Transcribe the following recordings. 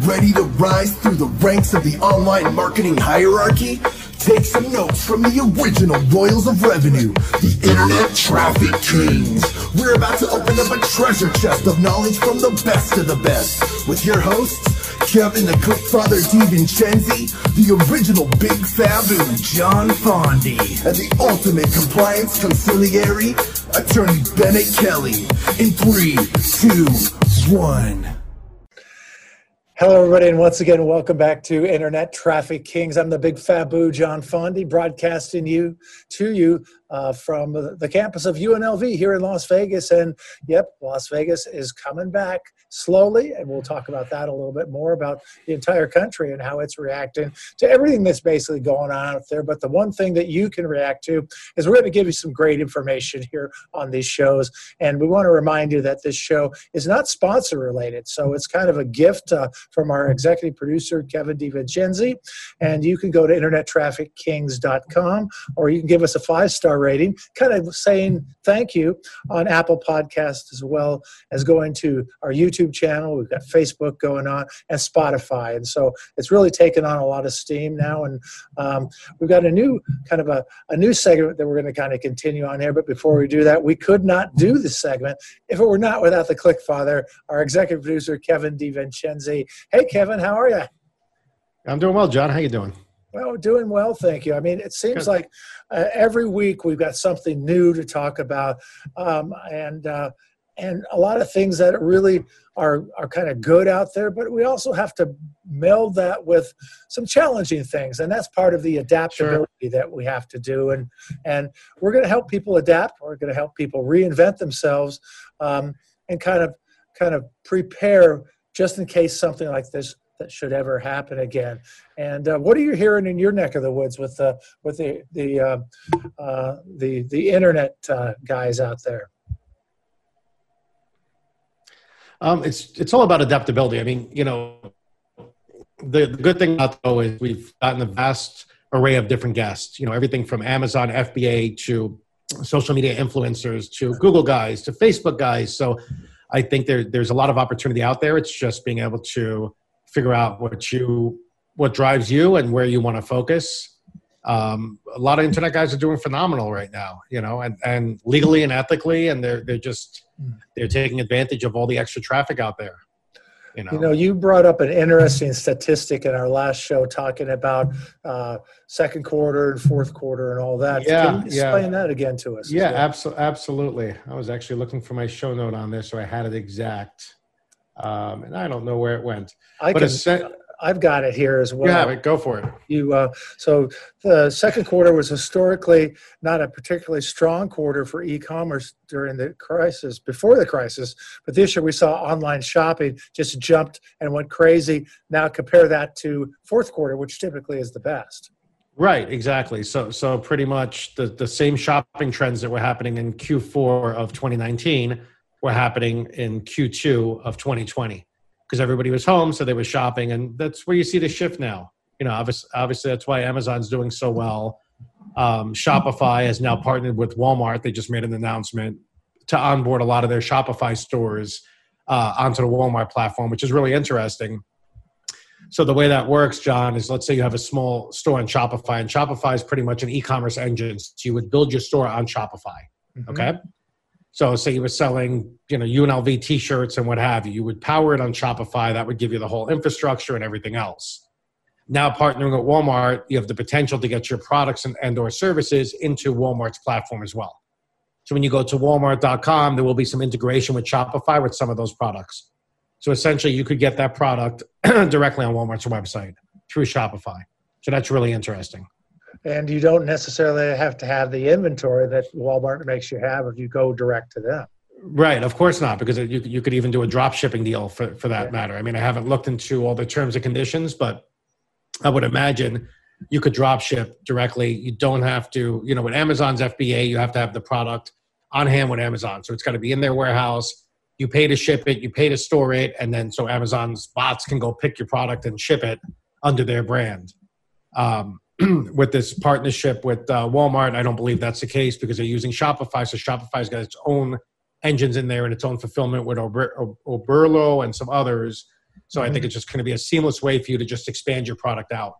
Ready to rise through the ranks of the online marketing hierarchy? Take some notes from the original Royals of Revenue, the Internet Traffic Kings. We're about to open up a treasure chest of knowledge from the best of the best with your hosts, Kevin the Cook Clickfather DiVincenzi, the original Big Fabu John Fondi, and the ultimate compliance consigliere, Attorney Bennett Kelly. In three, two, one. Hello, everybody, and once again, welcome back to Internet Traffic Kings. I'm the big Fabu John Fondi, broadcasting you to you uh, from the campus of UNLV here in Las Vegas. And yep, Las Vegas is coming back slowly, and we'll talk about that a little bit more about the entire country and how it's reacting to everything that's basically going on out there. But the one thing that you can react to is we're going to give you some great information here on these shows, and we want to remind you that this show is not sponsor related, so it's kind of a gift uh, from our executive producer Kevin DiVincenzi, and you can go to internettraffickings.com or you can give us a five star rating, kind of saying thank you on Apple Podcast as well as going to our YouTube channel. We've got Facebook going on and Spotify. And so it's really taken on a lot of steam now. And um, we've got a new kind of a, a new segment that we're going to kind of continue on here. But before we do that, we could not do this segment if it were not without the Click Father, our executive producer, Kevin DiVincenzi. Hey, Kevin, how are you? I'm doing well, John. How you doing? Well, doing well, thank you. I mean, it seems Good. like uh, every week we've got something new to talk about, um, and uh, and a lot of things that really are are kind of good out there. But we also have to meld that with some challenging things, and that's part of the adaptability sure. that we have to do. And and we're going to help people adapt. We're going to help people reinvent themselves, um, and kind of kind of prepare just in case something like this that should ever happen again. And uh, what are you hearing in your neck of the woods with the with the the uh, uh, the the internet uh, guys out there? Um, it's it's all about adaptability. I mean, you know, the, the good thing about though is we've gotten a vast array of different guests. You know, everything from Amazon FBA to social media influencers to Google guys to Facebook guys. So I think there, there's a lot of opportunity out there. It's just being able to figure out what you what drives you and where you want to focus. Um, a lot of internet guys are doing phenomenal right now, you know, and, and legally and ethically, and they're they're just they're taking advantage of all the extra traffic out there. You know, you, know, you brought up an interesting statistic in our last show talking about uh, second quarter and fourth quarter and all that. Yeah, Can you explain yeah. that again to us? Yeah, well? abso- absolutely. I was actually looking for my show note on this, so I had it exact um, and I don't know where it went. I but can, I've got it here as well. You have it. Go for it. You uh, so the second quarter was historically not a particularly strong quarter for e-commerce during the crisis, before the crisis. But this year we saw online shopping just jumped and went crazy. Now compare that to fourth quarter, which typically is the best. Right, exactly. So, so pretty much the, the same shopping trends that were happening in Q4 of 2019 were happening in Q2 of 2020 because everybody was home, so they were shopping, and that's where you see the shift now. You know, obviously, obviously that's why Amazon's doing so well. Um, Shopify has now partnered with Walmart. They just made an announcement to onboard a lot of their Shopify stores uh, onto the Walmart platform, which is really interesting. So the way that works, John, is let's say you have a small store on Shopify, and Shopify is pretty much an e-commerce engine. So you would build your store on Shopify. Mm-hmm. Okay. So say you were selling, you know, UNLV t-shirts and what have you, you would power it on Shopify. That would give you the whole infrastructure and everything else. Now partnering with Walmart, you have the potential to get your products and, and or services into Walmart's platform as well. So when you go to walmart.com, there will be some integration with Shopify with some of those products. So essentially you could get that product directly on Walmart's website through Shopify. So that's really interesting and you don't necessarily have to have the inventory that Walmart makes you have if you go direct to them. Right, of course not, because you you could even do a drop shipping deal for for that yeah. matter. I mean, I haven't looked into all the terms and conditions, but I would imagine you could drop ship directly. You don't have to, you know, with Amazon's FBA, you have to have the product on hand with Amazon, so it's got to be in their warehouse. You pay to ship it, you pay to store it, and then so Amazon's bots can go pick your product and ship it under their brand. Um, with this partnership with uh, Walmart, I don't believe that's the case because they're using Shopify. So Shopify's got its own engines in there and its own fulfillment with Ober- Oberlo and some others. So mm-hmm. I think mm-hmm. it's just going to be a seamless way for you to just expand your product out.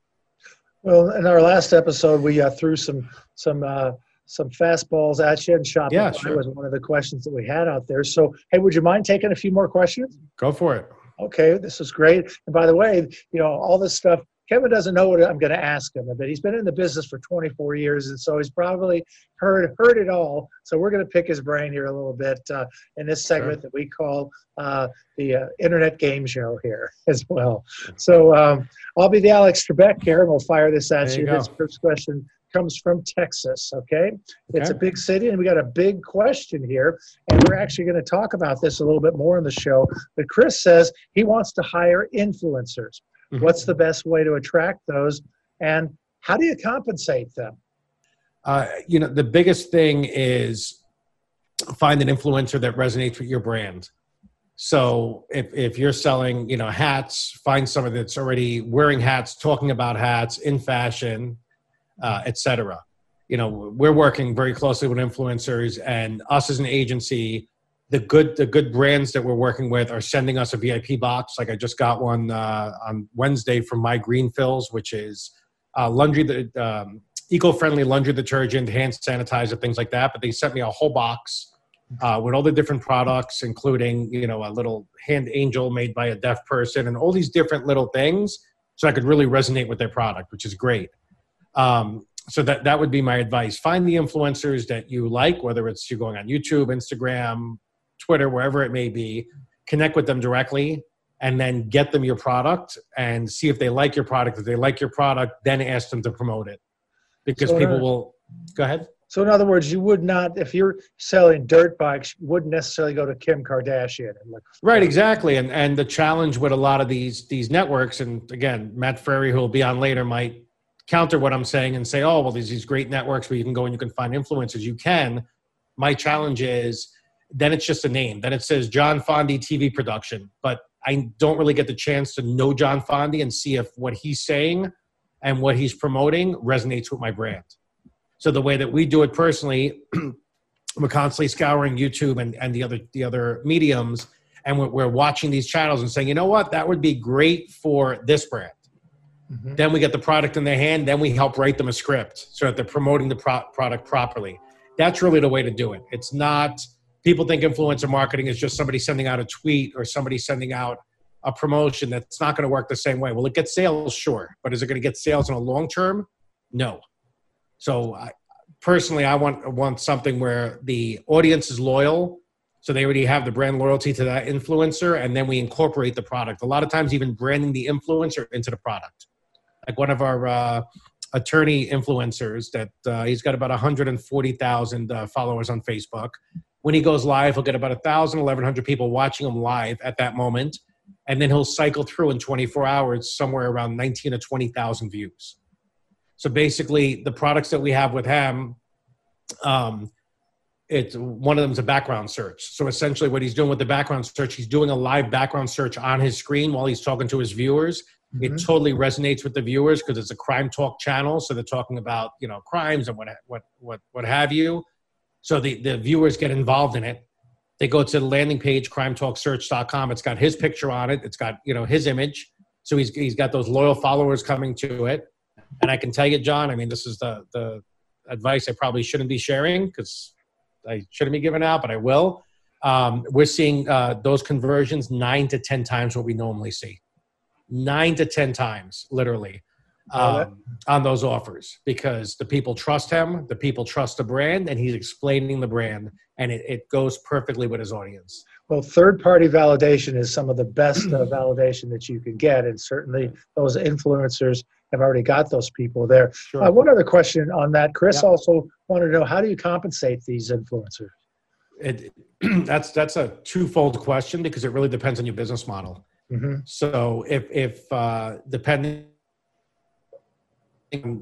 Well, in our last episode, we uh, threw some some uh, some fastballs at you, and Shopify yeah, sure. was one of the questions that we had out there. So, hey, would you mind taking a few more questions? Go for it. Okay, this is great. And by the way, you know all this stuff Kevin doesn't know what I'm going to ask him, but he's been in the business for 24 years, and so he's probably heard heard it all. So we're going to pick his brain here a little bit uh, in this segment sure. that we call uh, the uh, Internet Game Show here as well. So um, I'll be the Alex Trebek here, and we'll fire this at there you. you. This first question comes from Texas. Okay? okay, it's a big city, and we got a big question here, and we're actually going to talk about this a little bit more in the show. But Chris says he wants to hire influencers. Mm-hmm. What's the best way to attract those? And how do you compensate them? Uh, you know, the biggest thing is find an influencer that resonates with your brand. So if, if you're selling, you know, hats, find someone that's already wearing hats, talking about hats in fashion, uh, etc. You know, we're working very closely with influencers, and us as an agency, the good the good brands that we're working with are sending us a VIP box. Like I just got one uh, on Wednesday from My Green Fills, which is uh, laundry um, eco-friendly laundry detergent, hand sanitizer, things like that. But they sent me a whole box uh, with all the different products, including you know a little hand angel made by a deaf person, and all these different little things, so I could really resonate with their product, which is great. Um, so that that would be my advice. Find the influencers that you like, whether it's you're going on YouTube, Instagram, Twitter, wherever it may be, connect with them directly and then get them your product and see if they like your product. If they like your product, then ask them to promote it because so people will go ahead. So in other words, you would not, if you're selling dirt bikes, you wouldn't necessarily go to Kim Kardashian and look. Right, exactly. And and the challenge with a lot of these these networks, and again, Matt Ferry, who will be on later, might counter what I'm saying and say, oh, well, there's these great networks where you can go and you can find influencers. You can. My challenge is then it's just a name. Then it says John Fondi TV production. But I don't really get the chance to know John Fondi and see if what he's saying and what he's promoting resonates with my brand. So the way that we do it personally, we're constantly scouring YouTube and, and the other the other mediums, and we're, we're watching these channels and saying, you know what, that would be great for this brand. Mm-hmm. Then we get the product in their hand. Then we help write them a script so that they're promoting the pro- product properly. That's really the way to do it. It's not people think influencer marketing is just somebody sending out a tweet or somebody sending out a promotion that's not going to work the same way. Will it get sales? Sure. But is it going to get sales in a long term? No. So I, personally, I want, want something where the audience is loyal. So they already have the brand loyalty to that influencer, and then we incorporate the product. A lot of times, even branding the influencer into the product. Like one of our uh, attorney influencers that uh, he's got about 140,000 uh, followers on Facebook when he goes live, he'll get about 1,000, 1,100 people watching him live at that moment. And then he'll cycle through in 24 hours somewhere around 19 to 20,000 views. So basically, the products that we have with him, um, it's one of them is a background search. So essentially, what he's doing with the background search, he's doing a live background search on his screen while he's talking to his viewers. Mm-hmm. It totally resonates with the viewers because it's a crime talk channel. So they're talking about you know crimes and what what what what have you. So the, the viewers get involved in it. They go to the landing page, crimetalksearch.com. It's got his picture on it. It's got, you know, his image. So he's, he's got those loyal followers coming to it. And I can tell you, John, I mean, this is the, the advice I probably shouldn't be sharing because I shouldn't be giving out, but I will. Um, we're seeing uh, those conversions nine to 10 times what we normally see. Nine to 10 times, literally um, on those offers because the people trust him, the people trust the brand, and he's explaining the brand, and it, it goes perfectly with his audience. Well, third party validation is some of the best uh, validation that you can get, and certainly those influencers have already got those people there. Sure. Uh, one other question on that Chris also wanted to know how do you compensate these influencers? It, that's that's a twofold question because it really depends on your business model. Mm-hmm. So if if uh, depending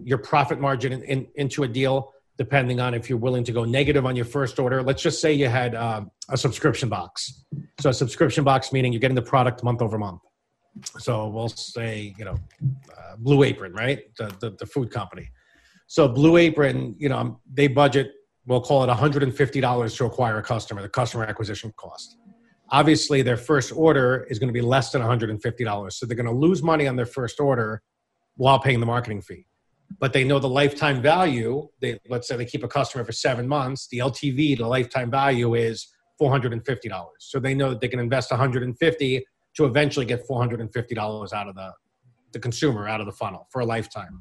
your profit margin in, in, into a deal depending on if you're willing to go negative on your first order. Let's just say you had um, a subscription box. So a subscription box meaning you're getting the product month over month. So we'll say, you know, uh, Blue Apron, right? The, the, the, food company. So Blue Apron, you know, they budget, we'll call it $150 to acquire a customer, the customer acquisition cost. obviously their first order is going to be less than $150. So they're going to lose money on their first order while paying the marketing fee. But they know the lifetime value. They let's say they keep a customer for seven months. The LTV, the lifetime value is $450. So they know that they can invest 150 to eventually get $450 out of the, the consumer out of the funnel for a lifetime.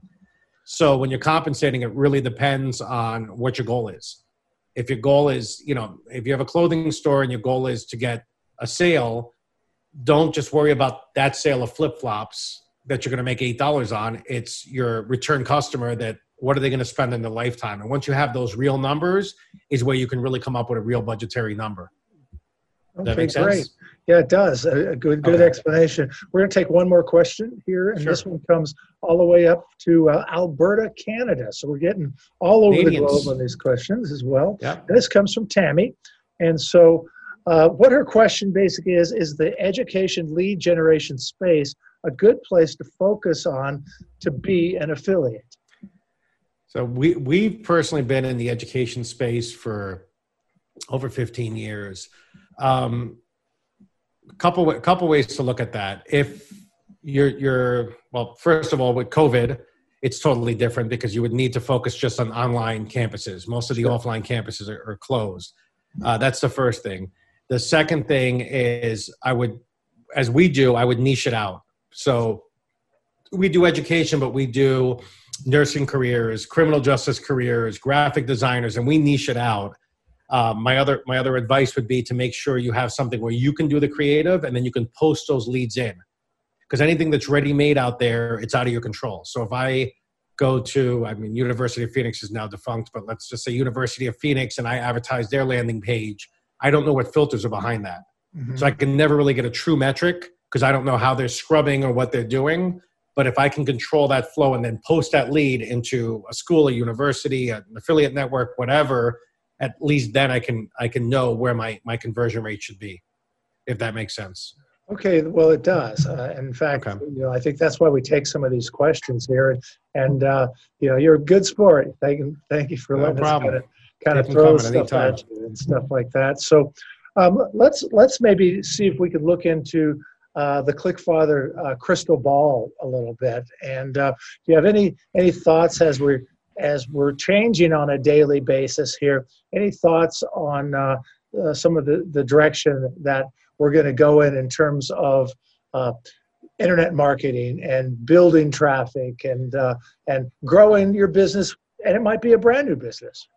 So when you're compensating, it really depends on what your goal is. If your goal is, you know, if you have a clothing store and your goal is to get a sale, don't just worry about that sale of flip flops that you're going to make eight dollars on. It's your return customer that what are they going to spend in their lifetime? And once you have those real numbers, is where you can really come up with a real budgetary number. Okay, that make sense? Great. Yeah, it does. A, good, good okay. explanation. We're going to take one more question here, and sure. this one comes all the way up to uh, Alberta, Canada. So we're getting all over Canadians. the globe on these questions as well. Yep. this comes from Tammy, and so uh, what her question basically is: is the education lead generation space a good place to focus on to be an affiliate? So we we've personally been in the education space for over 15 years. Um, a couple a couple ways to look at that. If you're you're well, first of all, with COVID, it's totally different because you would need to focus just on online campuses. Most of the sure. offline campuses are, are closed. Uh, that's the first thing. The second thing is I would, as we do, I would niche it out. So we do education, but we do nursing careers, criminal justice careers, graphic designers, and we niche it out. Um, my other my other advice would be to make sure you have something where you can do the creative and then you can post those leads in because anything that's ready made out there it's out of your control so if i go to i mean university of phoenix is now defunct but let's just say university of phoenix and i advertise their landing page i don't know what filters are behind that mm-hmm. so i can never really get a true metric because i don't know how they're scrubbing or what they're doing but if i can control that flow and then post that lead into a school a university an affiliate network whatever at least then I can I can know where my my conversion rate should be, if that makes sense. Okay, well, it does. Uh, in fact, okay. you know, I think that's why we take some of these questions here, and, and uh, you know, you're a good sport. Thank you, thank you for no letting problem. us kind of, kind of throw stuff anytime. at you and stuff like that. So, um, let's let's maybe see if we could look into uh, the ClickFather uh, crystal ball a little bit. And uh, do you have any any thoughts as we're as we're changing on a daily basis here, any thoughts on uh, uh, some of the, the direction that we're going to go in in terms of uh, internet marketing and building traffic and and growing your business? And it might be a brand new business.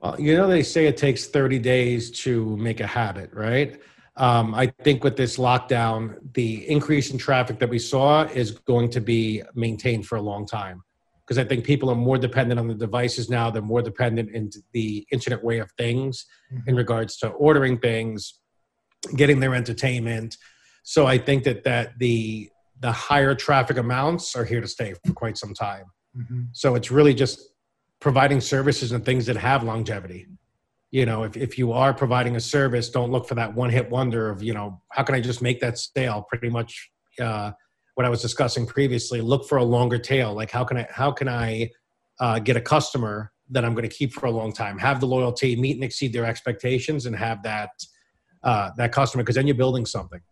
Well, you know, they say it takes 30 days to make a habit, right? Um, I think with this lockdown, the increase in traffic that we saw is going to be maintained for a long time because I think people are more dependent on the devices now. They're more dependent in the internet way of things mm-hmm. in regards to ordering things, getting their entertainment. So I think that that the the higher traffic amounts are here to stay for quite some time. Mm-hmm. So it's really just providing services and things that have longevity. You know, if, if you are providing a service, don't look for that one hit wonder of, you know, how can I just make that sale? Pretty much uh, what I was discussing previously, look for a longer tail. Like how can I how can I uh, get a customer that I'm going to keep for a long time, have the loyalty, meet and exceed their expectations, and have that uh, that customer because then you're building something.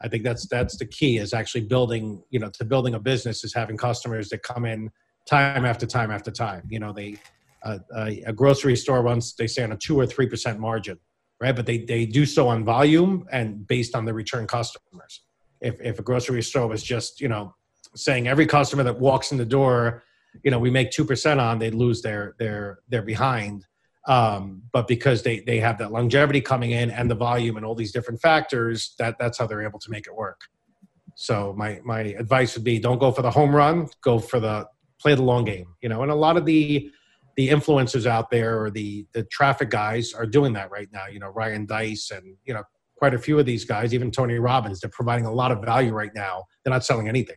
I think that's that's the key is actually building you know to building a business is having customers that come in time after time after time. You know they a, a grocery store runs they say on a two or three percent margin, right? But they they do so on volume and based on the return customers. If, if a grocery store was just you know saying every customer that walks in the door you know we make 2% on they'd lose their their their behind. Um, but because they they have that longevity coming in and the volume and all these different factors that that's how they're able to make it work. So my my advice would be don't go for the home run go for the play the long game you know? And a lot of the the influencers out there or the the traffic guys are doing that right now you know ryan Deiss and you know quite a few of these guys, even Tony Robbins, they're providing a lot of value right now. They're not selling anything.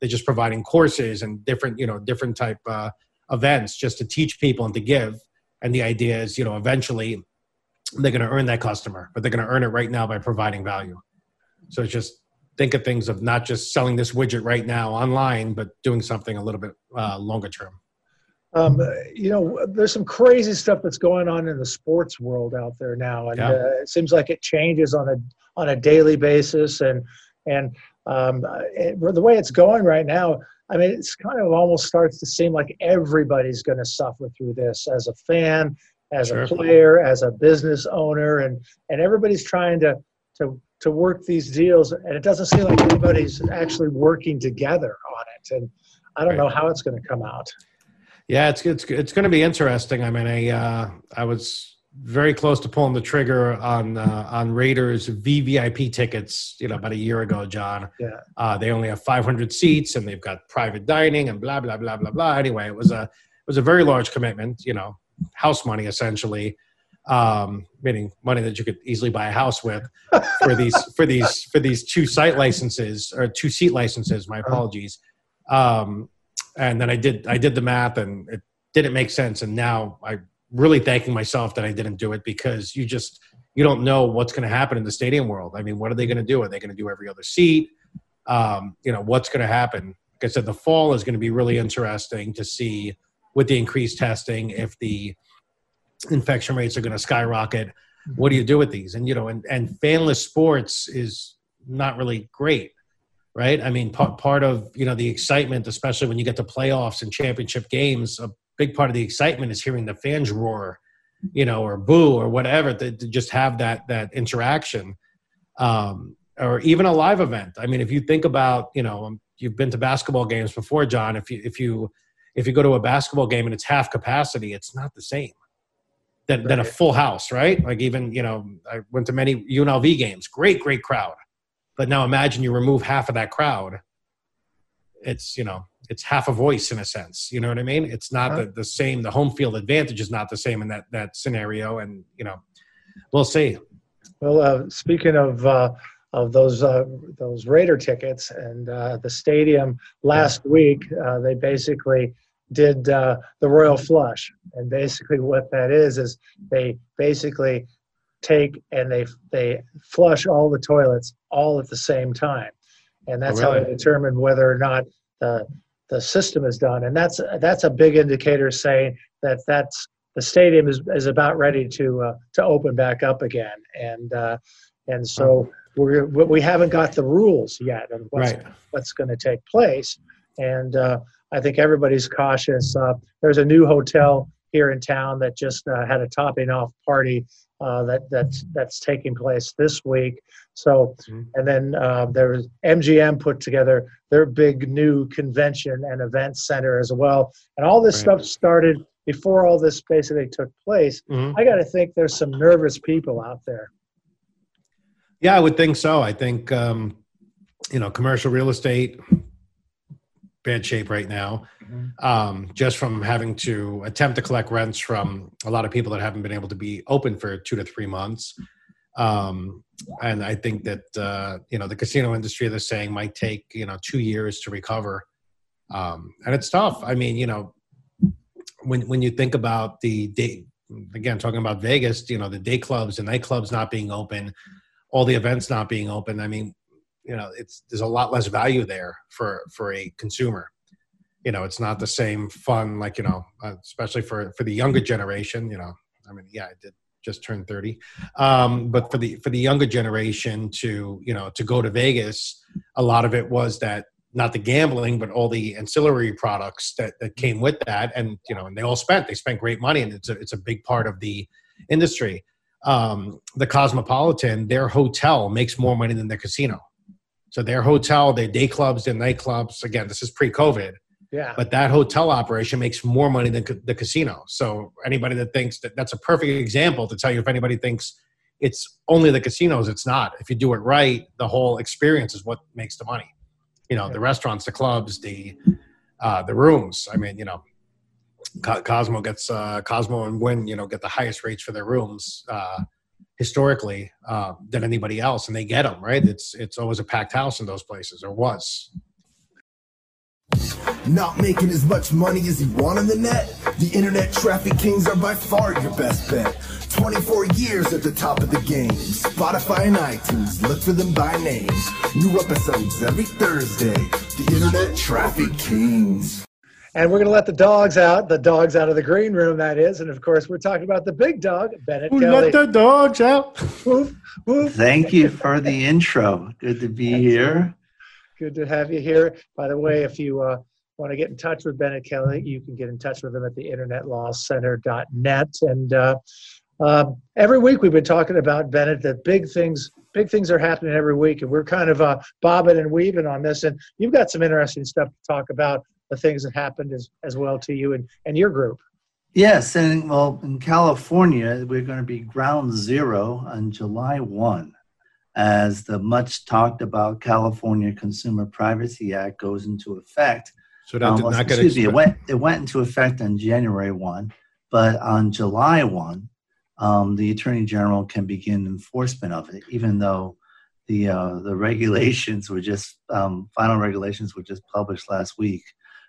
They're just providing courses and different, you know, different type uh, events just to teach people and to give. And the idea is, you know, eventually they're going to earn that customer, but they're going to earn it right now by providing value. So it's just think of things of not just selling this widget right now online, but doing something a little bit uh, longer term. Um, you know, there's some crazy stuff that's going on in the sports world out there now, and Yeah. uh, it seems like it changes on a on a daily basis. And and um, it, the way it's going right now, I mean, it's kind of almost starts to seem like everybody's going to suffer through this as a fan, as Sure. a player, as a business owner, and and everybody's trying to to to work these deals, and it doesn't seem like anybody's actually working together on it. And I don't Right. know how it's going to come out. Yeah, it's it's it's going to be interesting. I mean, I uh, I was very close to pulling the trigger on uh, on Raiders VVIP tickets. You know, about a year ago, John. Yeah. Uh, they only have 500 seats, and they've got private dining and blah blah blah blah blah. Anyway, it was a it was a very large commitment. You know, house money essentially, um, meaning money that you could easily buy a house with for these for these for these two site licenses or two seat licenses. My apologies. Um, and then I did I did the math and it didn't make sense. And now I'm really thanking myself that I didn't do it because you just you don't know what's going to happen in the stadium world. I mean, what are they going to do? Are they going to do every other seat? Um, you know, what's going to happen? Like I said, the fall is going to be really interesting to see with the increased testing if the infection rates are going to skyrocket. What do you do with these? And you know, and and fanless sports is not really great right? I mean, part part of you know the excitement, especially when you get to playoffs and championship games, a big part of the excitement is hearing the fans roar, you know, or boo or whatever to, to just have that that interaction, um, or even a live event. I mean, if you think about, you know, um, you've been to basketball games before, John. If you if you if you go to a basketball game and it's half capacity, it's not the same. Than, than a full house, right? Like even you know, I went to many UNLV games. Great, great crowd. But now imagine you remove half of that crowd. It's, you know, it's half a voice in a sense. You know what I mean? It's not Huh. the, the same. The home field advantage is not the same in that, that scenario. And, you know, we'll see. Well, uh, speaking of uh, of those uh, those Raider tickets and uh, the stadium last week, uh, they basically did uh, the royal flush, and basically what that is is they basically take and they they flush all the toilets all at the same time, and that's how really? they determine whether or not the the system is done, and that's that's a big indicator saying that that's the stadium is, is about ready to uh, to open back up again, and uh, and so we're we we haven't got the rules yet of what's Right. what's going to take place, and uh, I think everybody's cautious. Uh, there's a new hotel here in town that just uh, had a topping off party uh, that that's that's taking place this week. So, Mhm. and then uh, there was MGM put together their big new convention and event center as well, and all this Right. stuff started before all this basically took place. Mhm. I got to think there's some nervous people out there. Yeah, I would think so. I think um, you know commercial real estate bad shape right now, um, just from having to attempt to collect rents from a lot of people that haven't been able to be open for two to three months. Um, and I think that uh, you know the casino industry they're saying might take you know two years to recover, um, and it's tough. I mean, you know, when when you think about the day again talking about Vegas, you know, the day clubs and nightclubs not being open, all the events not being open. I mean, you know, it's there's a lot less value there for for a consumer. You know, it's not the same fun like you know, uh, especially for for the younger generation. You know, I mean, yeah, I did just turn 30 um, but for the for the younger generation to you know to go to vegas a lot of it was that not the gambling but all the ancillary products that, that came with that and you know and they all spent they spent great money and it's a, it's a big part of the industry um, the cosmopolitan their hotel makes more money than the casino so their hotel their day clubs their nightclubs again this is pre-covid Yeah. but that hotel operation makes more money than ca- the casino. So anybody that thinks that that's a perfect example to tell you if anybody thinks it's only the casinos, it's not. If you do it right, the whole experience is what makes the money. You know, the restaurants, the clubs, the uh, the rooms. I mean, you know, Co- Cosmo gets uh, Cosmo and Wynn, you know, get the highest rates for their rooms uh, historically uh, than anybody else, and they get them right. It's it's always a packed house in those places, or was. Not making as much money as you want on the net? The internet traffic kings are by far your best bet. 24 years at the top of the game. Spotify and iTunes, look for them by name. New episodes every Thursday. The internet traffic kings. And we're going to let the dogs out, the dogs out of the green room, that is. And of course, we're talking about the big dog, Bennett Who Kelly. let the dogs out? Woof, woof. Thank you for the intro. Good to be here. Good to have you here. By the way, if you uh, want to get in touch with Bennett Kelly, you can get in touch with him at the internetlawcenter.net. And uh, uh, every week we've been talking about Bennett that big things, big things are happening every week, and we're kind of uh, bobbing and weaving on this. And you've got some interesting stuff to talk about the things that happened as, as well to you and, and your group. Yes, and well, in California, we're going to be ground zero on July 1 as the much talked about California Consumer Privacy Act goes into effect. So that did Um, not get excuse me, it went, it went into effect on January 1, but on July 1, um, the Attorney General can begin enforcement of it, even though the, uh, the regulations were just, um, final regulations were just published last week.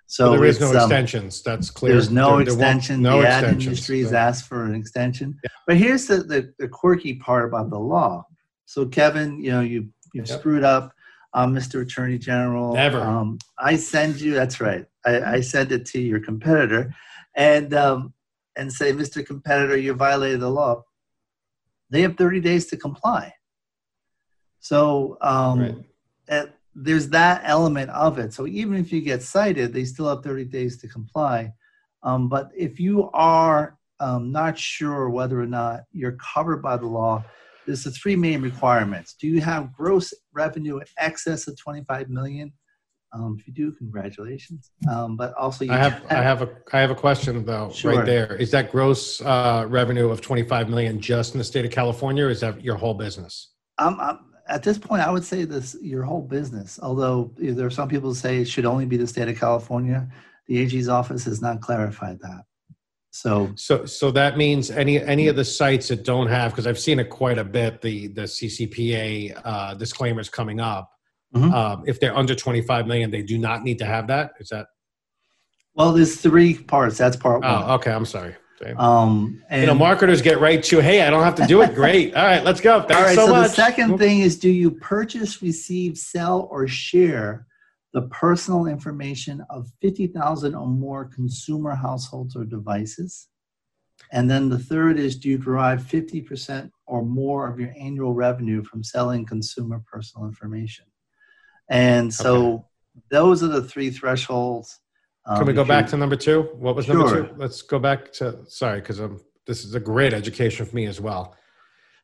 So So there is no um, extensions. That's clear. there's no There- there extension. No the ad industry has asked for an extension. But here's the, the, the quirky part about the law. So Kevin, you know, you you Yep. screwed up, um, Mr. Attorney General. Never. Um, I send you. That's right. I, I send it to your competitor, and um, and say, Mr. Competitor, you violated the law. They have 30 days to comply. So um, Right. uh, there's that element of it. So even if you get cited, they still have 30 days to comply. Um, but if you are um, not sure whether or not you're covered by the law, there's the three main requirements. Do you have gross revenue in excess of 25 million? Um, if you do, congratulations. Um, but also, you I have I have a I have a question though Sure. right there. Is that gross uh, revenue of 25 million just in the state of California, or is that your whole business? I'm, at this point, I would say this your whole business. Although there are some people who say it should only be the state of California. The AG's office has not clarified that. So So so that means any any of the sites that don't have because I've seen it quite a bit the the CCPA uh, disclaimers coming up. Mhm. Um, if they're under 25 million, they do not need to have that. Is that? Well, there's three parts. That's part one. Oh, okay. I'm sorry. Um, and you know, marketers get right to, hey, I don't have to do it. Great. All right, let's go. Thanks all right. so, So, much. the second thing is, do you purchase, receive, sell, or share the personal information of fifty thousand or more consumer households or devices? And then the third is, do you derive fifty percent or more of your annual revenue from selling consumer personal information? And so those are the three thresholds. Can Um, we go back you- to number two? What was number two? Let's go back to, sorry, because this is a great education for me as well.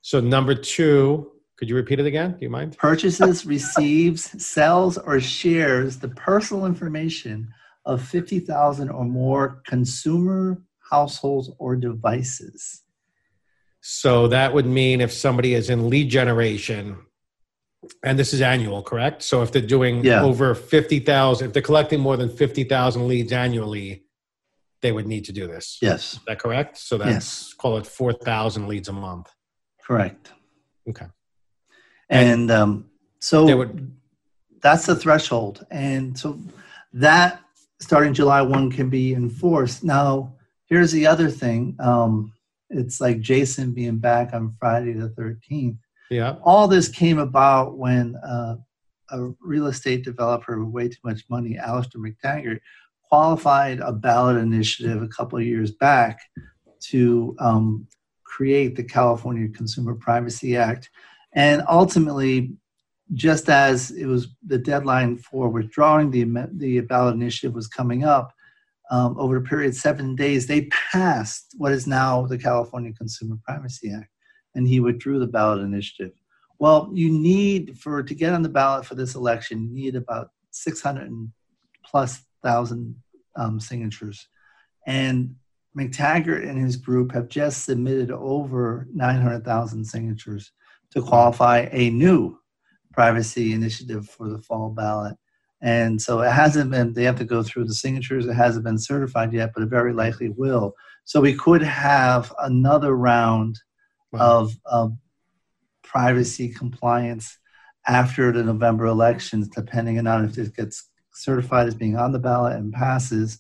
So number two, could you repeat it again? Do you mind? purchases, receives, sells, or shares the personal information of 50,000 or more consumer households or devices. So that would mean if somebody is in lead generation, and this is annual, correct? So if they're doing Yeah. over 50,000, if they're collecting more than 50,000 leads annually, they would need to do this. Yes, Is that correct? So that's, Yes. call it 4,000 leads a month. correct. Okay. And um, so They would, that's the threshold. And so that starting July 1 can be enforced. Now, here's the other thing um, it's like Jason being back on Friday the 13th. Yeah. all this came about when uh, a real estate developer with way too much money, Alastair Mactaggart, qualified a ballot initiative a couple of years back to um, create the California Consumer Privacy Act. And ultimately, just as it was the deadline for withdrawing the, the ballot initiative was coming up, um, over a period of seven days, they passed what is now the California Consumer Privacy Act and he withdrew the ballot initiative. Well, you need for to get on the ballot for this election, you need about 600 plus thousand um, signatures, and Mactaggart and his group have just submitted over 900,000 signatures to qualify a new privacy initiative for the fall ballot. And so it hasn't been, they have to go through the signatures. It hasn't been certified yet, but it very likely will. So we could have another round Wow. of, of privacy compliance after the November elections, depending on if it gets certified as being on the ballot and passes.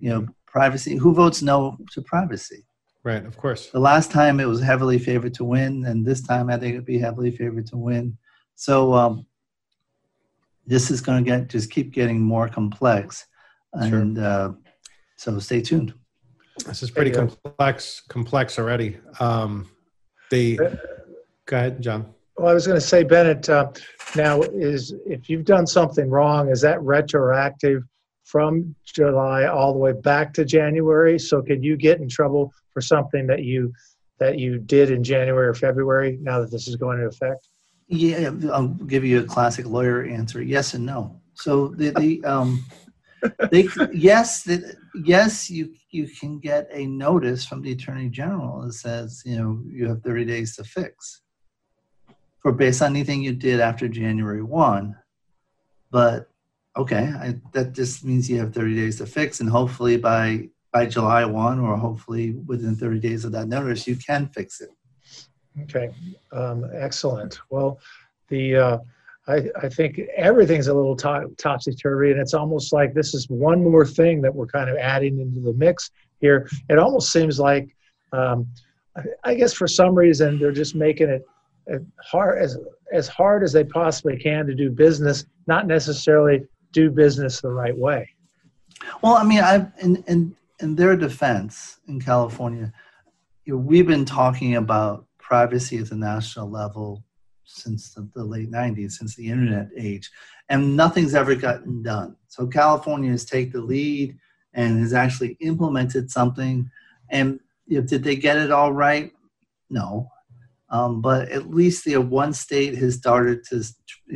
You know, privacy. Who votes no to privacy? Right. Of course. The last time it was heavily favored to win, and this time I think it'd be heavily favored to win. So um, this is going to get just keep getting more complex, Sure. and uh, So stay tuned. This is pretty complex, complex already. Um, the go ahead, John. Well, I was going to say, Bennett. Uh, now, is if you've done something wrong, is that retroactive from July all the way back to January? So, could you get in trouble for something that you that you did in January or February? Now that this is going into effect. Yeah, I'll give you a classic lawyer answer: yes and no. So the, the um, they yes yes you you can get a notice from the attorney general that says you know you have 30 days to fix for based on anything you did after January 1. But okay, I, that just means you have 30 days to fix, and hopefully by by July 1 or hopefully within 30 days of that notice, you can fix it. Okay, um, excellent. Well, the uh, I, I think everything's a little to- topsy turvy, and it's almost like this is one more thing that we're kind of adding into the mix here. It almost seems like, um, I, I guess, for some reason, they're just making it hard as as hard as they possibly can to do business, not necessarily do business the right way. Well, I mean, I've in in in their defense in California, you know, we've been talking about privacy at the national level since the, the, late 90s, since the internet age, and nothing's ever gotten done. So California has taken the lead and has actually implemented something. And you know, did they get it all right? No. Um, but at least the one state has started to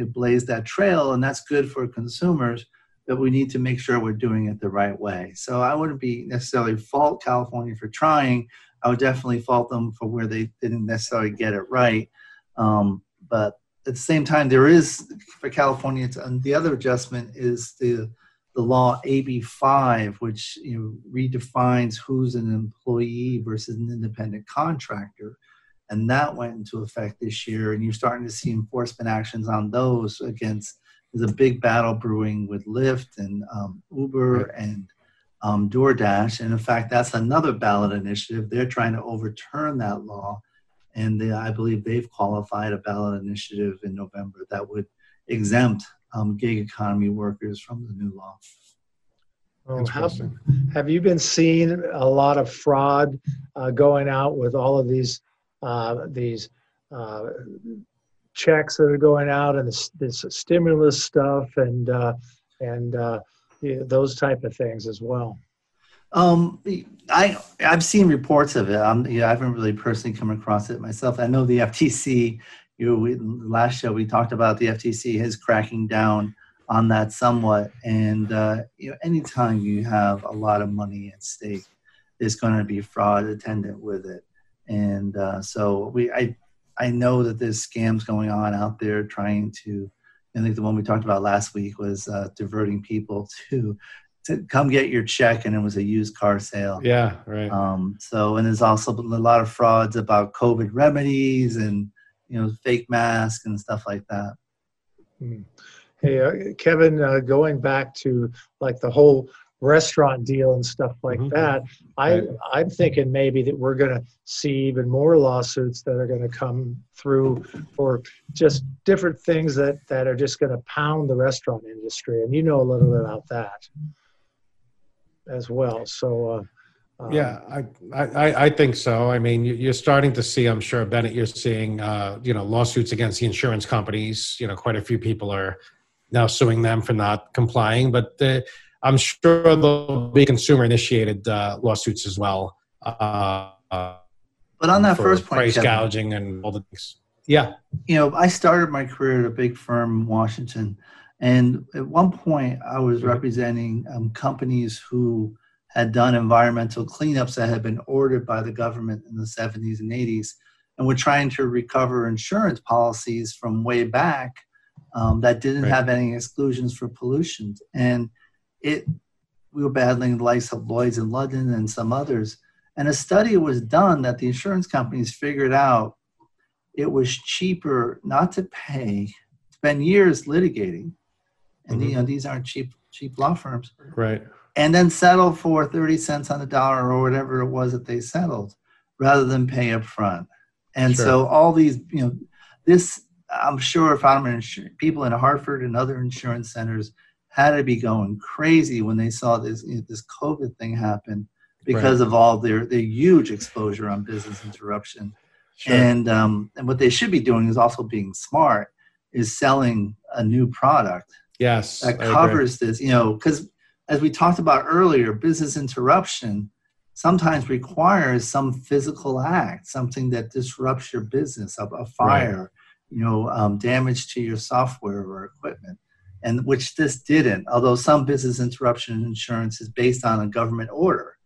blaze that trail, and that's good for consumers. But we need to make sure we're doing it the right way. So I wouldn't be necessarily fault California for trying. I would definitely fault them for where they didn't necessarily get it right. Um, but at the same time, there is for California. And the other adjustment is the the law AB5, which you know, redefines who's an employee versus an independent contractor. And that went into effect this year and you're starting to see enforcement actions on those against there's a big battle brewing with lyft and um, uber and um, doordash. And in fact that's another ballot initiative. They're trying to overturn that law and they, i believe they've qualified a ballot initiative in november that would exempt um, gig economy workers from the new law Oh, have, have you been seeing a lot of fraud uh, going out with all of these uh, these uh, checks that are going out and this, this stimulus stuff and uh, and uh, those type of things as well. Um, I I've seen reports of it. You know, I haven't really personally come across it myself. I know the FTC. You know, we, last show we talked about the FTC is cracking down on that somewhat. And uh, you know, anytime you have a lot of money at stake, there's going to be fraud attendant with it and uh, so we I I know that there's scams going on out there trying to. I think the one we talked about last week was uh, diverting people to to come get your check, and it was a used car sale. Yeah, right. Um, so, and there's also a lot of frauds about COVID remedies and you know fake masks and stuff like that. Hmm. Hey, uh, Kevin, uh, going back to like the whole restaurant deal and stuff like mm-hmm. that. I right. I'm thinking maybe that we're going to see even more lawsuits that are going to come through for just different things that that are just going to pound the restaurant industry, and you know a little bit about that as well. So. Uh, um, yeah, I, I I think so. I mean, you're starting to see. I'm sure Bennett, you're seeing, uh, you know, lawsuits against the insurance companies. You know, quite a few people are now suing them for not complying. But the I'm sure there'll be consumer initiated uh, lawsuits as well. Uh, but on that first point, price Kevin, gouging and all the things. Yeah. You know, I started my career at a big firm in Washington. And at one point, I was mm-hmm. representing um, companies who had done environmental cleanups that had been ordered by the government in the 70s and 80s and were trying to recover insurance policies from way back um, that didn't right. have any exclusions for pollution. And it we were battling the likes of Lloyd's in London and some others. And a study was done that the insurance companies figured out it was cheaper not to pay, spend years litigating, and mm-hmm. you know these aren't cheap cheap law firms, right? And then settle for thirty cents on the dollar or whatever it was that they settled, rather than pay up front. And sure. so all these, you know, this I'm sure if I'm in insur- people in Hartford and other insurance centers had to be going crazy when they saw this you know, this COVID thing happen because right. of all their their huge exposure on business interruption. Sure. And um, and what they should be doing is also being smart, is selling a new product. Yes, that covers this. You know, because as we talked about earlier, business interruption sometimes requires some physical act, something that disrupts your business, a, a fire, right. you know, um, damage to your software or equipment, and which this didn't. Although some business interruption insurance is based on a government order,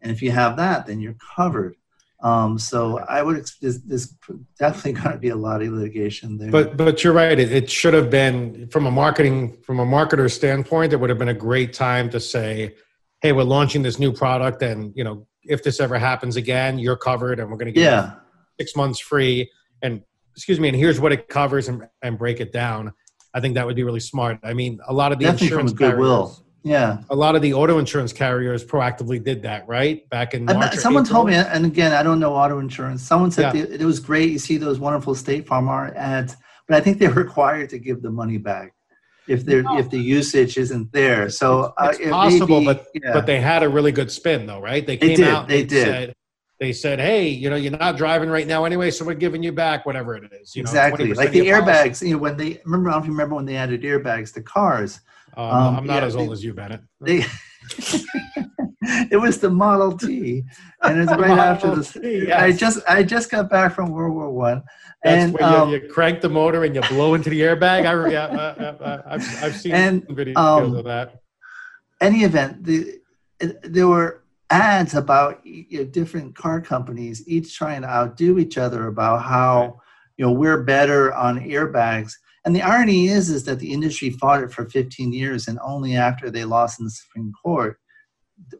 and if you have that, then you're covered. Um, so I would there's, there's definitely going to be a lot of litigation there. But but you're right. It, it should have been from a marketing from a marketer standpoint. It would have been a great time to say, "Hey, we're launching this new product, and you know, if this ever happens again, you're covered, and we're going to give yeah. six months free." And excuse me, and here's what it covers, and, and break it down. I think that would be really smart. I mean, a lot of the definitely insurance from goodwill. Yeah. A lot of the auto insurance carriers proactively did that, right? Back in March. someone told me, and again, I don't know auto insurance. Someone said yeah. it was great. You see those wonderful State Farm ads, but I think they're required to give the money back if they no. if the usage isn't there. So it's, it's uh, possible, be, but yeah. but they had a really good spin though, right? They came they out. They did. Said, they said, "Hey, you know, you're not driving right now anyway, so we're giving you back whatever it is." You exactly, know, like the airbags. You know, when they remember, I don't remember when they added airbags to cars. Um, um, I'm not yeah, as old as you, Bennet. They, it was the Model T, and it's right after this. Yes. I just I just got back from World War One. That's where um, you, you, crank the motor and you blow into the airbag. I, yeah, uh, uh, I've, I've seen and, videos um, of that. Any event, the, there were ads about you know, different car companies, each trying to outdo each other about how right. you know we're better on airbags. And the irony is, is that the industry fought it for 15 years, and only after they lost in the Supreme Court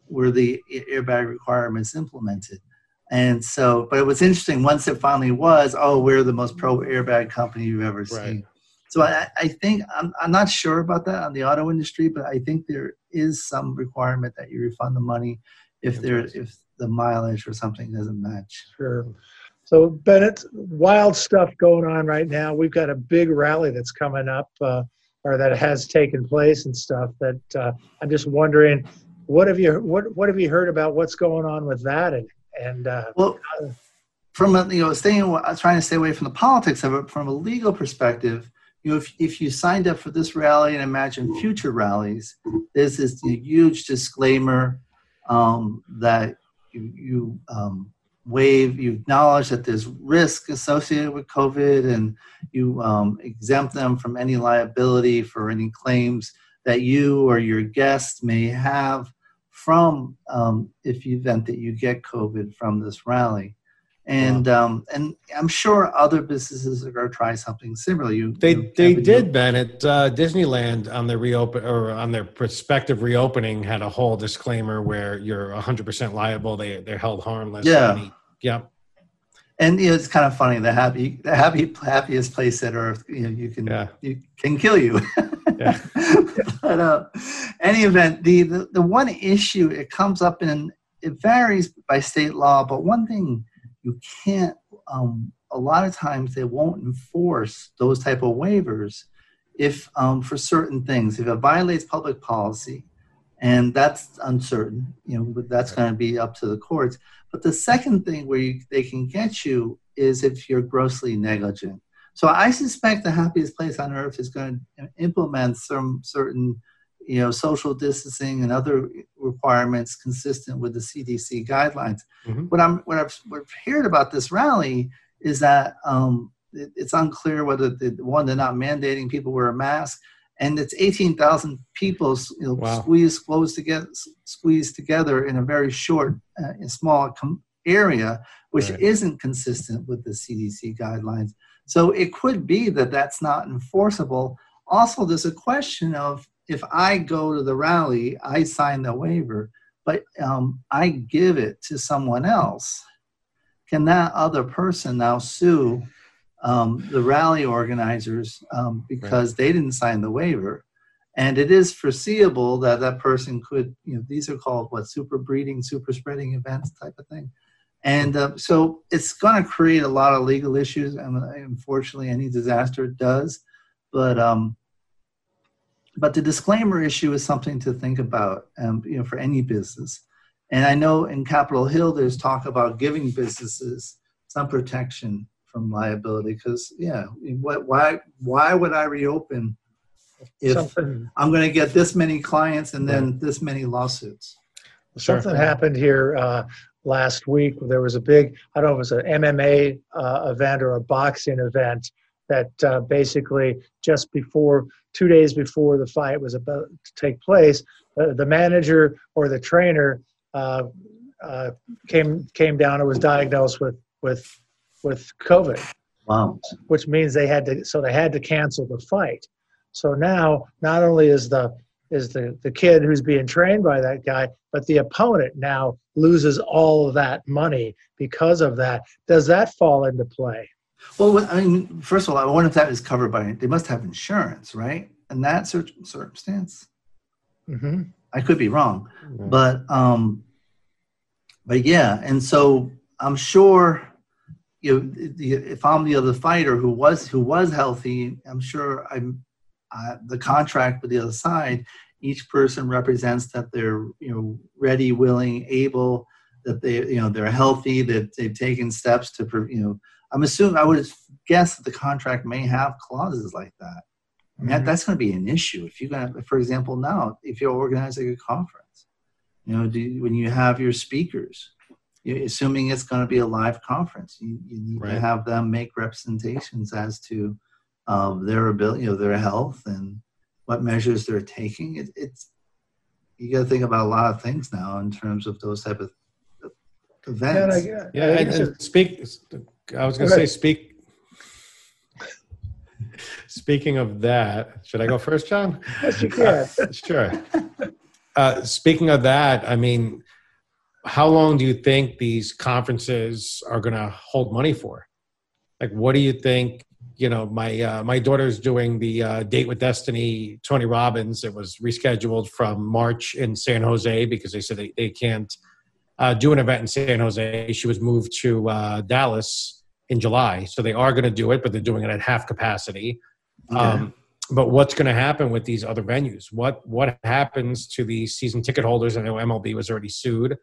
were the airbag requirements implemented. And so, but it was interesting once it finally was, oh, we're the most pro airbag company you've ever seen. Right. So I, I think I'm, I'm not sure about that on the auto industry, but I think there is some requirement that you refund the money if there if the mileage or something doesn't match. Sure. So Bennet, wild stuff going on right now. We've got a big rally that's coming up, uh, or that has taken place and stuff. That uh, I'm just wondering, what have you what what have you heard about what's going on with that? And and uh, well, from a, you know, staying away I was trying to stay away from the politics of it, from a legal perspective, you know, if, if you signed up for this rally and imagine future rallies, this huge disclaimer um, that you, you um, waive, you acknowledge that there's risk associated with COVID and you um, exempt them from any liability for any claims that you or your guest may have from um, if you event that you get COVID from this rally and um, and I'm sure other businesses are going to try something similar. You they you they did Bennet uh, Disneyland on their reopen or on their prospective reopening had a whole disclaimer where you're 100 percent liable. They they're held harmless. Yeah, he, yeah. And you know, it's kind of funny the happy the happy happiest place that earth you know you can yeah. you can kill you. yeah. but uh, any event, the, the the one issue it comes up in it varies by state law, but one thing you can't um, a lot of times they won't enforce those type of waivers if um, for certain things if it violates public policy and that's uncertain you know but that's going to be up to the courts but the second thing where you, they can get you is if you're grossly negligent so i suspect the happiest place on earth is going to implement some certain you know, social distancing and other requirements consistent with the CDC guidelines. Mm-hmm. What I'm what I've, what I've heard about this rally is that um, it, it's unclear whether the one they're not mandating people wear a mask, and it's 18,000 people you know, wow. squeezed close together, squeezed together in a very short, uh, small com- area, which right. isn't consistent with the CDC guidelines. So it could be that that's not enforceable. Also, there's a question of if I go to the rally, I sign the waiver, but um, I give it to someone else, can that other person now sue um, the rally organizers um, because right. they didn't sign the waiver? And it is foreseeable that that person could, you know, these are called what, super breeding, super spreading events type of thing. And uh, so it's going to create a lot of legal issues. And unfortunately, any disaster does. But um, but the disclaimer issue is something to think about, um, you know, for any business. And I know in Capitol Hill, there's talk about giving businesses some protection from liability because, yeah, what, why, why would I reopen if something I'm going to get this many clients and then this many lawsuits? Sure. something happened here uh, last week. There was a big, I don't know if it was an MMA uh, event or a boxing event that uh, basically just before, two days before the fight was about to take place, uh, the manager or the trainer uh, uh, came came down and was diagnosed with with with COVID Wow. which means they had to so they had to cancel the fight so now not only is the is the the kid who's being trained by that guy but the opponent now loses all of that money because of that does that fall into play Well, I mean, first of all, I wonder if that is covered by, they must have insurance, right? In that cir- circumstance, hmm I could be wrong. Yeah. but um but yeah and so i'm sure you know, the- if i'm the other fighter who was who was healthy i'm sure i'm uh, the contract with the other side each person represents that they're you know ready willing able that they you know they're healthy that they've taken steps to you know i'm assuming i would guess that the contract may have clauses like that I mean, Mhm. that's going to be an issue if you're going to, for example, now if you're organizing a conference, you know, do, when you have your speakers, assuming it's going to be a live conference, you, you need to have them make representations as to um, their ability, you know, their health and what measures they're taking. It, it's you got to think about a lot of things now in terms of those type of of And I, events. Yeah, think and, and speak. I was going to say speak. Speaking of that, should I go first, John? yes, you can. sure. Uh, speaking of that, I mean, how long do you think these conferences are going to hold money for? Like, what do you think? You know, my uh, my daughter's doing the uh, Date with Destiny, Tony Robbins. It was rescheduled from March in San Jose because they said they, they can't uh, do an event in San Jose. She was moved to uh, Dallas in July, so they are going to do it, but they're doing it at half capacity. Okay. Um, but what's going to happen with these other venues? What what happens to the season ticket holders? I know MLB was already sued.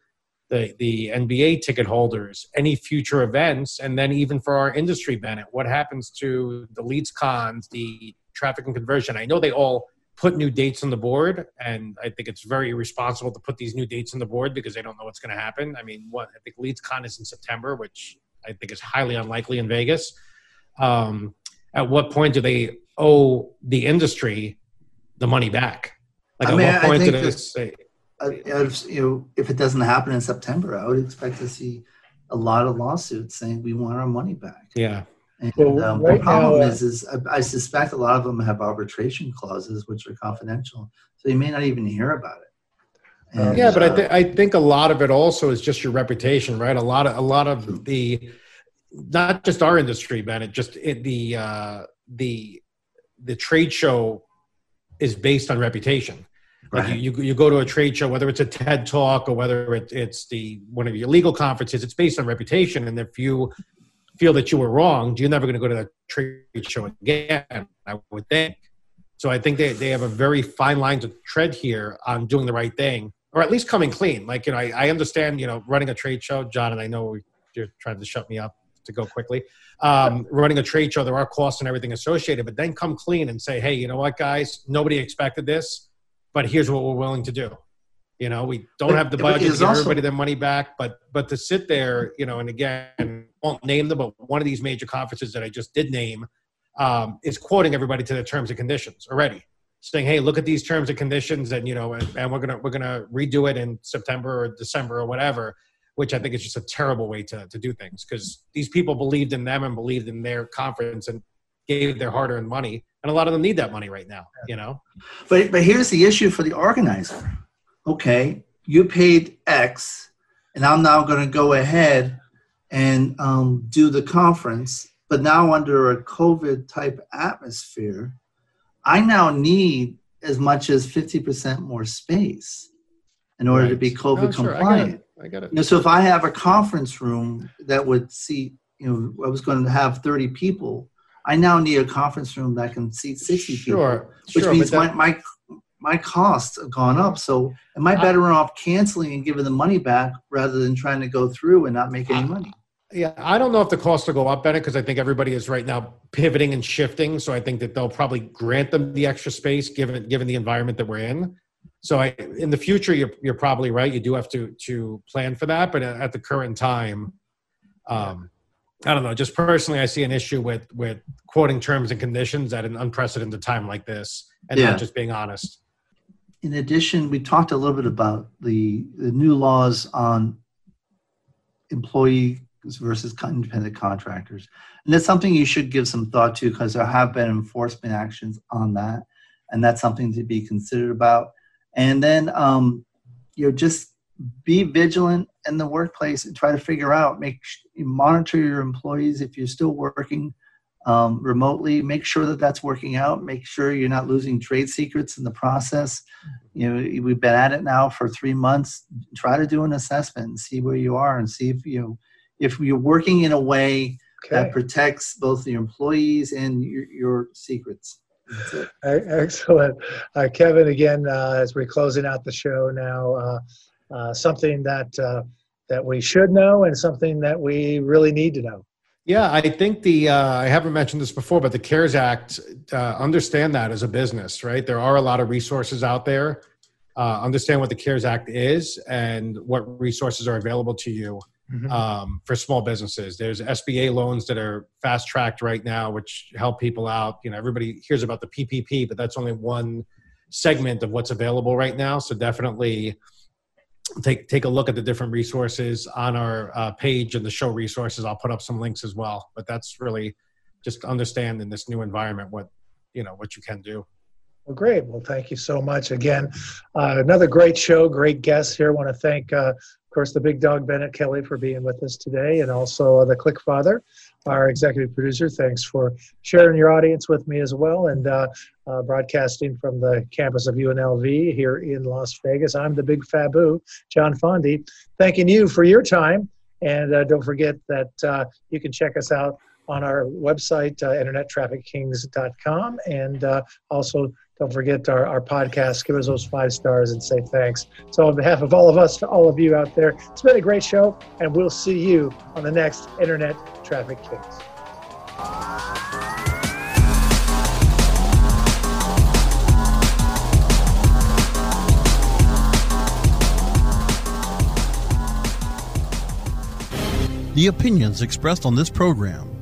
The the NBA ticket holders, any future events, and then even for our industry, Bennet, what happens to the LeadsCons, the traffic and conversion? I know they all put new dates on the board, and I think it's very irresponsible to put these new dates on the board because they don't know what's going to happen. I mean, what I think LeadsCon is in September, which I think is highly unlikely in Vegas. Um, at what point do they owe the industry the money back? Like I at mean, what I point do they say? Uh, if, you know, if it doesn't happen in September, I would expect to see a lot of lawsuits saying we want our money back. Yeah, And Well, um, right the problem now, uh, is, is I, I suspect a lot of them have arbitration clauses which are confidential, so you may not even hear about it. And, yeah, but I, uh, th- I think a lot of it also is just your reputation, right? A lot of a lot of the, not just our industry, man. It just it, the uh, the the trade show is based on reputation. Like you, you, you go to a trade show, whether it's a TED talk or whether it, it's the one of your legal conferences, it's based on reputation. And if you feel that you were wronged, you're never going to go to that trade show again. I would think. So I think they, they have a very fine line to tread here on doing the right thing, or at least coming clean. Like you know, I, I understand you know running a trade show, John, and I know you're trying to shut me up to go quickly. Um, running a trade show, there are costs and everything associated, but then come clean and say, hey, you know what, guys, nobody expected this, but here's what we're willing to do. You know, we don't But- have the budget to give also- everybody their money back, but but to sit there, you know, and again, won't name them, but one of these major conferences that I just did name um, is quoting everybody to the terms and conditions already, saying, "Hey, look at these terms and conditions, and you know, and, and we're gonna we're gonna redo it in September or December or whatever." Which I think is just a terrible way to to do things because these people believed in them and believed in their conference and gave their hard-earned money, and a lot of them need that money right now. You know, But but here's the issue for the organizer. Okay, you paid X, and I'm now going to go ahead and um, do the conference. But now under a COVID type atmosphere, I now need as much as 50% more space in order to be COVID Oh, sure, compliant. I get it. You know, so if I have a conference room that would seat, you know, I was going to have 30 people, I now need a conference room that can seat 60 people which sure, means that- my, my my costs have gone up. So am I better off canceling and giving the money back rather than trying to go through and not make any money? Yeah, I don't know if the costs will go up, Bennet, because I think everybody is right now pivoting and shifting. So I think that they'll probably grant them the extra space given given the environment that we're in. So I, in the future, you're you're probably right. You do have to to plan for that, but at the current time, um, I don't know. Just personally, I see an issue with with quoting terms and conditions at an unprecedented time like this, and yeah. not just being honest. In addition, we talked a little bit about the the new laws on employee versus independent contractors. And that's something you should give some thought to because there have been enforcement actions on that. And that's something to be considered about. And then, um, you know, just be vigilant in the workplace and try to figure out, make monitor your employees if you're still working um, remotely. Make sure that that's working out. Make sure you're not losing trade secrets in the process. You know, we've been at it now for three months. Try to do an assessment and see where you are and see if you know if you're working in a way okay. that protects both your employees and your, your secrets. Excellent. Uh, Kevin, again, uh, as we're closing out the show now, uh, uh something that, uh, that we should know and something that we really need to know. Yeah, I think the, uh, I haven't mentioned this before, but the CARES Act, understand that as a business, right? There are a lot of resources out there. understand what the CARES Act is and what resources are available to you mm-hmm. um, for small businesses. There's SBA loans that are fast tracked right now, which help people out. You know, everybody hears about the PPP, but that's only one segment of what's available right now. So definitely take take a look at the different resources on our uh, page and the show resources. I'll put up some links as well. But that's really just understand in this new environment what you know what you can do. Well, great. Well, thank you so much again. Uh, another great show, great guests here. Want to thank uh, of course, the big dog Bennet Kelley for being with us today, and also the Click Father, our executive producer. Thanks for sharing your audience with me as well, and uh, uh, broadcasting from the campus of UNLV here in Las Vegas. I'm the big Fabu, John Fondi, thanking you for your time. And uh, don't forget that uh, you can check us out on our website, uh, internettraffickings.com, and also don't forget our, our podcast. Give us those five stars and say thanks. So, on behalf of all of us to all of you out there, it's been a great show, and we'll see you on the next Internet Traffic Kings. The opinions expressed on this program